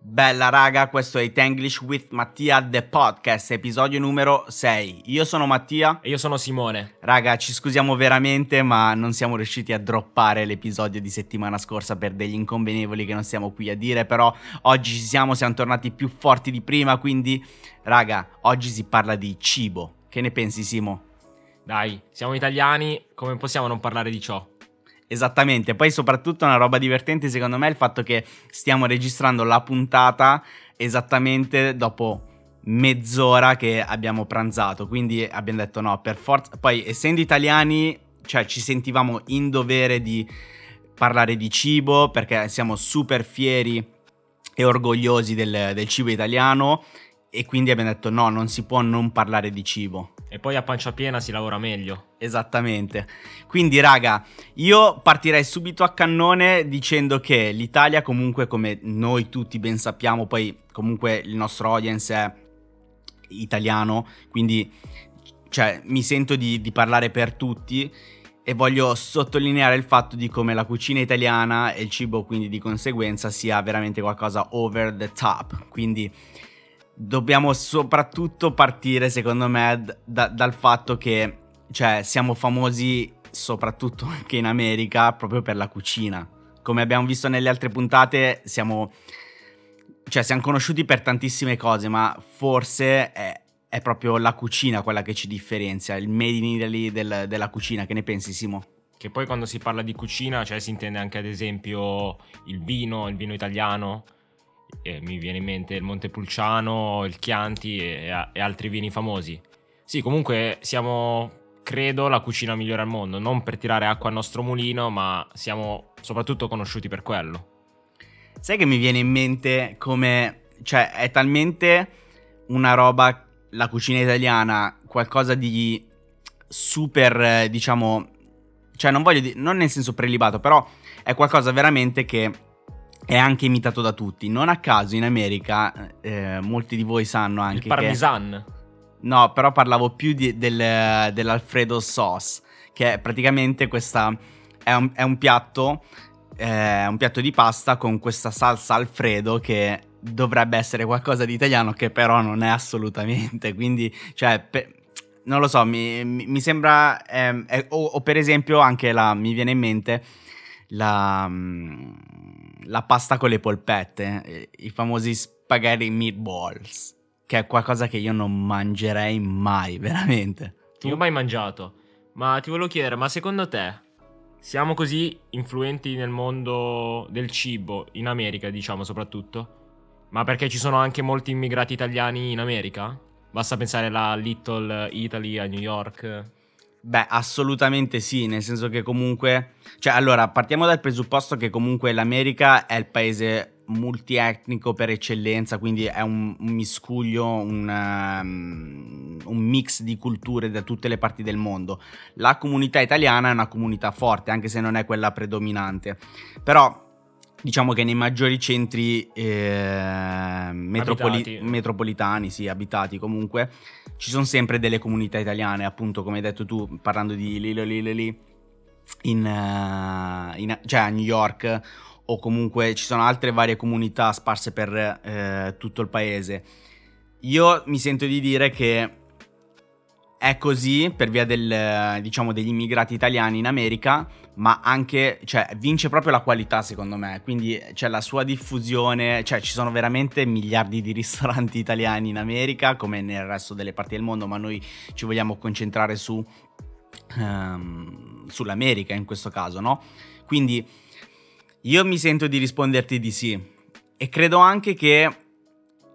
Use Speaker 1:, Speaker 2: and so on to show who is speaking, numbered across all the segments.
Speaker 1: Bella raga, questo è It English with Mattia The Podcast, episodio numero 6. Io sono Mattia.
Speaker 2: E io sono Simone.
Speaker 1: Raga, ci scusiamo veramente, ma non siamo riusciti a droppare l'episodio di settimana scorsa per degli inconvenevoli che non stiamo qui a dire, però oggi ci siamo, siamo tornati più forti di prima, quindi raga, oggi si parla di cibo. Che ne pensi Simo?
Speaker 2: Dai, siamo italiani, come possiamo non parlare di ciò?
Speaker 1: Esattamente, poi soprattutto una roba divertente secondo me è il fatto che stiamo registrando la puntata esattamente dopo mezz'ora che abbiamo pranzato, quindi abbiamo detto no, per forza, poi essendo italiani, cioè ci sentivamo in dovere di parlare di cibo perché siamo super fieri e orgogliosi del, del cibo italiano e quindi abbiamo detto no, non si può non parlare di cibo.
Speaker 2: E poi a pancia piena si lavora meglio.
Speaker 1: Esattamente. Quindi, raga, io partirei subito a cannone dicendo che l'Italia, comunque, come noi tutti ben sappiamo, poi comunque il nostro audience è italiano, quindi cioè, mi sento di, di parlare per tutti e voglio sottolineare il fatto di come la cucina italiana e il cibo, quindi di conseguenza, sia veramente qualcosa over the top. Quindi dobbiamo soprattutto partire, secondo me, da, dal fatto che cioè, siamo famosi soprattutto anche in America proprio per la cucina. Come abbiamo visto nelle altre puntate, siamo, cioè, siamo conosciuti per tantissime cose, ma forse è, è, proprio la cucina quella che ci differenzia, il made in Italy del, della cucina. Che ne pensi, Simo?
Speaker 2: Che poi quando si parla di cucina, cioè si intende anche ad esempio il vino, il vino italiano, eh, mi viene in mente il Montepulciano, il Chianti e, e, altri vini famosi. Sì, comunque siamo, credo, la cucina migliore al mondo, non per tirare acqua al nostro mulino, ma siamo soprattutto conosciuti per quello.
Speaker 1: Sai che mi viene in mente come, cioè, è talmente una roba, la cucina italiana, qualcosa di super, diciamo, cioè non voglio dire, non nel senso prelibato, però è qualcosa veramente che è anche imitato da tutti. Non a caso in America, eh, molti di voi sanno anche. Il
Speaker 2: parmesan.
Speaker 1: Che... No, però parlavo più di, del, dell'Alfredo sauce, che è praticamente questa. È un, è un piatto. È un piatto di pasta con questa salsa Alfredo che dovrebbe essere qualcosa di italiano, che però non è assolutamente. Quindi, cioè. Pe- non lo so, mi, mi sembra. Eh, eh, o, o, per esempio, anche la, mi viene in mente la mm, la pasta con le polpette, eh, i famosi spaghetti meatballs, che è qualcosa che io non mangerei mai, veramente.
Speaker 2: Tu? Io mai mangiato, ma ti volevo chiedere, ma secondo te siamo così influenti nel mondo del cibo, in America diciamo soprattutto? Ma perché ci sono anche molti immigrati italiani in America? Basta pensare alla Little Italy a New York.
Speaker 1: Beh, assolutamente sì, nel senso che comunque, cioè allora partiamo dal presupposto che comunque l'America è il paese multietnico per eccellenza, quindi è un, un miscuglio, un, um, un, mix di culture da tutte le parti del mondo. La comunità italiana è una comunità forte, anche se non è quella predominante, però diciamo che nei maggiori centri eh, metropoli- metropolitani, sì, abitati comunque, ci sono sempre delle comunità italiane, appunto come hai detto tu, parlando di Lilo Lilo Lili, in, uh, in, cioè a New York o comunque ci sono altre varie comunità sparse per eh, tutto il paese. Io mi sento di dire che è così per via del, diciamo, degli immigrati italiani in America, ma anche, cioè, vince proprio la qualità secondo me, quindi c'è la sua diffusione, cioè ci sono veramente miliardi di ristoranti italiani in America come nel resto delle parti del mondo, ma noi ci vogliamo concentrare su, um, sull'America in questo caso, no? Quindi io mi sento di risponderti di sì e credo anche che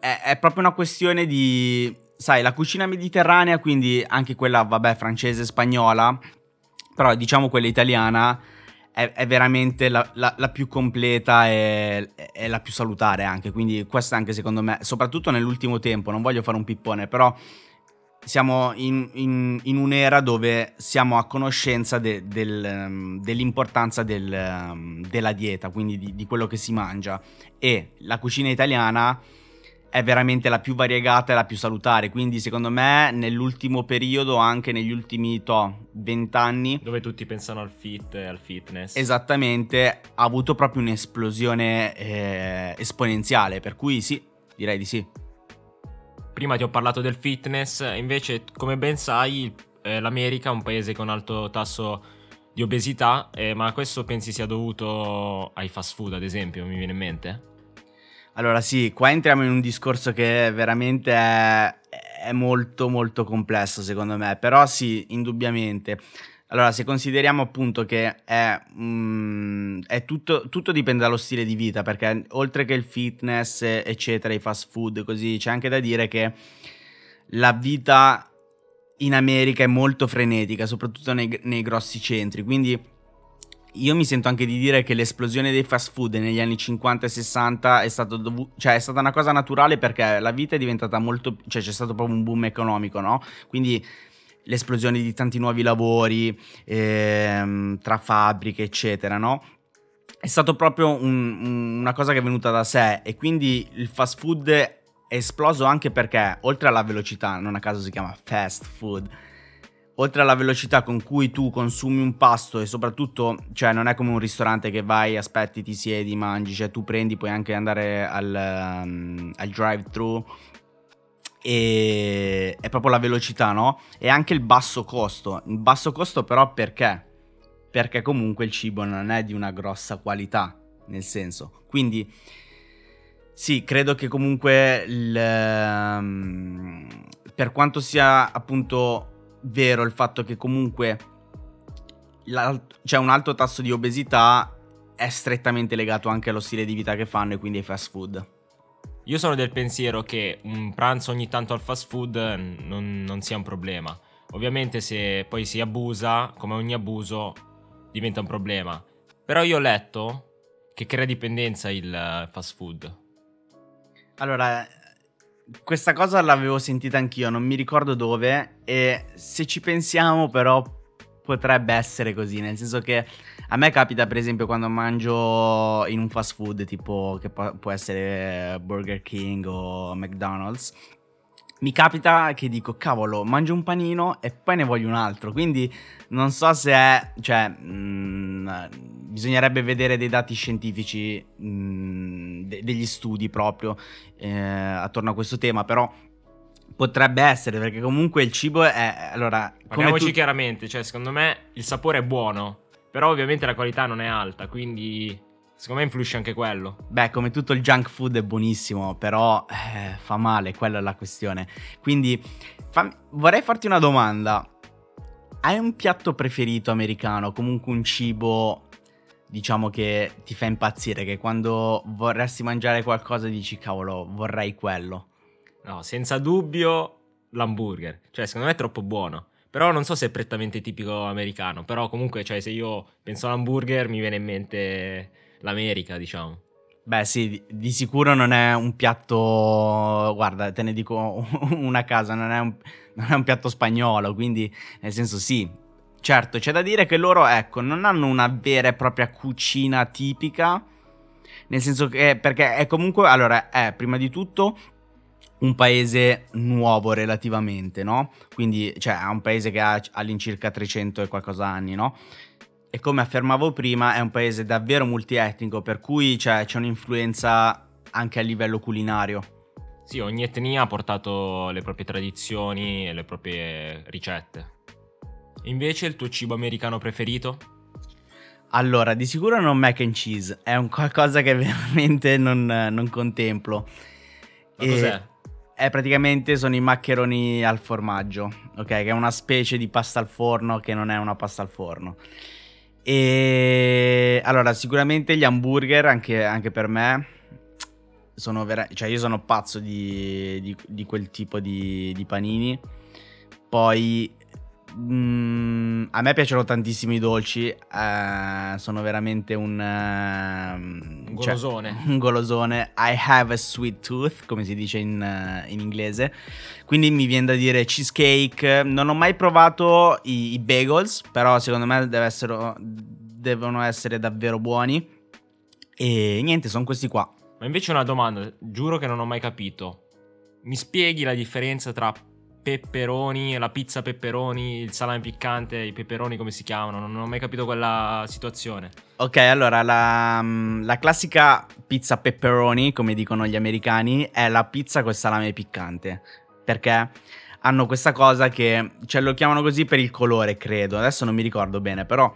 Speaker 1: è, è proprio una questione di sai, la cucina mediterranea, quindi anche quella, vabbè, francese, spagnola, però diciamo quella italiana, è, è veramente la, la, la, più completa e, e, la più salutare anche. Quindi questo anche secondo me, soprattutto nell'ultimo tempo, non voglio fare un pippone, però siamo in, in, in un'era dove siamo a conoscenza de, del, um, dell'importanza del, um, della dieta, quindi di, di quello che si mangia. E la cucina italiana è veramente la più variegata e la più salutare. Quindi, secondo me, nell'ultimo periodo, anche negli ultimi to, 20 anni.
Speaker 2: Dove tutti pensano al fit e al fitness.
Speaker 1: Esattamente, ha avuto proprio un'esplosione eh, esponenziale. Per cui sì, direi di sì.
Speaker 2: Prima ti ho parlato del fitness, invece, come ben sai, eh, l'America è un paese con alto tasso di obesità, eh, ma questo pensi sia dovuto ai fast food, ad esempio, mi viene in mente?
Speaker 1: Allora sì, qua entriamo in un discorso che veramente è, è molto molto complesso secondo me, però sì, indubbiamente. Allora, se consideriamo appunto che è, mm, è tutto, tutto, dipende dallo stile di vita, perché oltre che il fitness, eccetera, i fast food, così c'è anche da dire che la vita in America è molto frenetica, soprattutto nei, nei grossi centri, quindi io mi sento anche di dire che l'esplosione dei fast food negli anni 50 e 60 è, dovu- cioè, è stata una cosa naturale perché la vita è diventata molto... cioè c'è stato proprio un boom economico, no? Quindi l'esplosione di tanti nuovi lavori ehm, tra fabbriche, eccetera, no? È stato proprio un, una cosa che è venuta da sé e quindi il fast food è esploso anche perché, oltre alla velocità, non a caso si chiama fast food, oltre alla velocità con cui tu consumi un pasto e soprattutto, cioè non è come un ristorante che vai, aspetti, ti siedi, mangi, cioè tu prendi, puoi anche andare al, um, al drive-thru e è proprio la velocità, no? E anche il basso costo. Il basso costo però perché? Perché comunque il cibo non è di una grossa qualità, nel senso. Quindi sì, credo che comunque il, um, per quanto sia appunto vero il fatto che comunque c'è un alto tasso di obesità è strettamente legato anche allo stile di vita che fanno e quindi ai fast food.
Speaker 2: Io sono del pensiero che un pranzo ogni tanto al fast food non, non sia un problema. Ovviamente se poi si abusa, come ogni abuso, diventa un problema. Però io ho letto che crea dipendenza il fast food.
Speaker 1: Allora, questa cosa l'avevo sentita anch'io, non mi ricordo dove e se ci pensiamo però potrebbe essere così, nel senso che a me capita per esempio quando mangio in un fast food tipo che può essere Burger King o McDonald's mi capita che dico cavolo mangio un panino e poi ne voglio un altro quindi non so se è cioè mh, mm, bisognerebbe vedere dei dati scientifici mh, mm, de- degli studi proprio eh, attorno a questo tema però potrebbe essere perché comunque il cibo è allora
Speaker 2: parliamoci tu... chiaramente cioè secondo me il sapore è buono però ovviamente la qualità non è alta quindi Secondo me influisce anche quello.
Speaker 1: Beh, come tutto il junk food è buonissimo, però eh, fa male, quella è la questione. Quindi fammi, vorrei farti una domanda. Hai un piatto preferito americano, comunque un cibo, diciamo che ti fa impazzire, che quando vorresti mangiare qualcosa dici cavolo, vorrei quello?
Speaker 2: No, senza dubbio l'hamburger. Cioè, secondo me è troppo buono. Però non so se è prettamente tipico americano. Però comunque, cioè, se io penso all'hamburger mi viene in mente l'America, diciamo.
Speaker 1: Beh, sì, di, sicuro non è un piatto. Guarda, te ne dico una casa, non è un, non è un piatto spagnolo, quindi nel senso sì. Certo, c'è da dire che loro, ecco, non hanno una vera e propria cucina tipica. Nel senso che, perché è comunque, allora, è prima di tutto un paese nuovo relativamente, no? Quindi, cioè, è un paese che ha all'incirca 300 e qualcosa anni, no? e come affermavo prima è un paese davvero multietnico, per cui cioè, c'è un'influenza anche a livello culinario.
Speaker 2: Sì, ogni etnia ha portato le proprie tradizioni e le proprie ricette. Invece il tuo cibo americano preferito?
Speaker 1: Allora, di sicuro non mac and cheese, è un qualcosa che veramente non, non contemplo.
Speaker 2: Ma cos'è?
Speaker 1: È praticamente sono i maccheroni al formaggio, ok? Che è una specie di pasta al forno che non è una pasta al forno. E allora, sicuramente gli hamburger, anche, anche per me, sono veramente. Cioè, io sono pazzo di, di, di quel tipo di, di panini. Poi Mm, a me piacciono tantissimo i dolci, uh, sono veramente un,
Speaker 2: uh, un golosone.
Speaker 1: Cioè, un golosone. I have a sweet tooth, come si dice in, uh, in, inglese. Quindi mi viene da dire cheesecake. Non ho mai provato i, i bagels, però secondo me essere, devono essere davvero buoni. E niente, sono questi qua.
Speaker 2: Ma invece una domanda, giuro che non ho mai capito. Mi spieghi la differenza tra pepperoni, la pizza pepperoni, il salame piccante, i peperoni come si chiamano? Non ho mai capito quella situazione.
Speaker 1: Ok, allora la, mm, la classica pizza pepperoni, come dicono gli americani, è la pizza col salame piccante. Perché hanno questa cosa che, cioè lo chiamano così per il colore, credo. Adesso non mi ricordo bene, però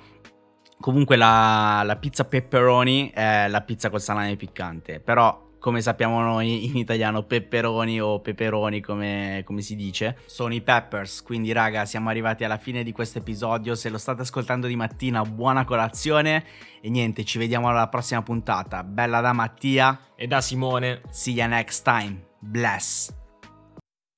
Speaker 1: comunque la, la pizza pepperoni è la pizza col salame piccante. Però come sappiamo noi in italiano, pepperoni o peperoni come, come, si dice, sono i peppers. Quindi raga, siamo arrivati alla fine di questo episodio. Se lo state ascoltando di mattina, buona colazione. E niente, ci vediamo alla prossima puntata. Bella da Mattia
Speaker 2: e da Simone.
Speaker 1: See you next time. Bless.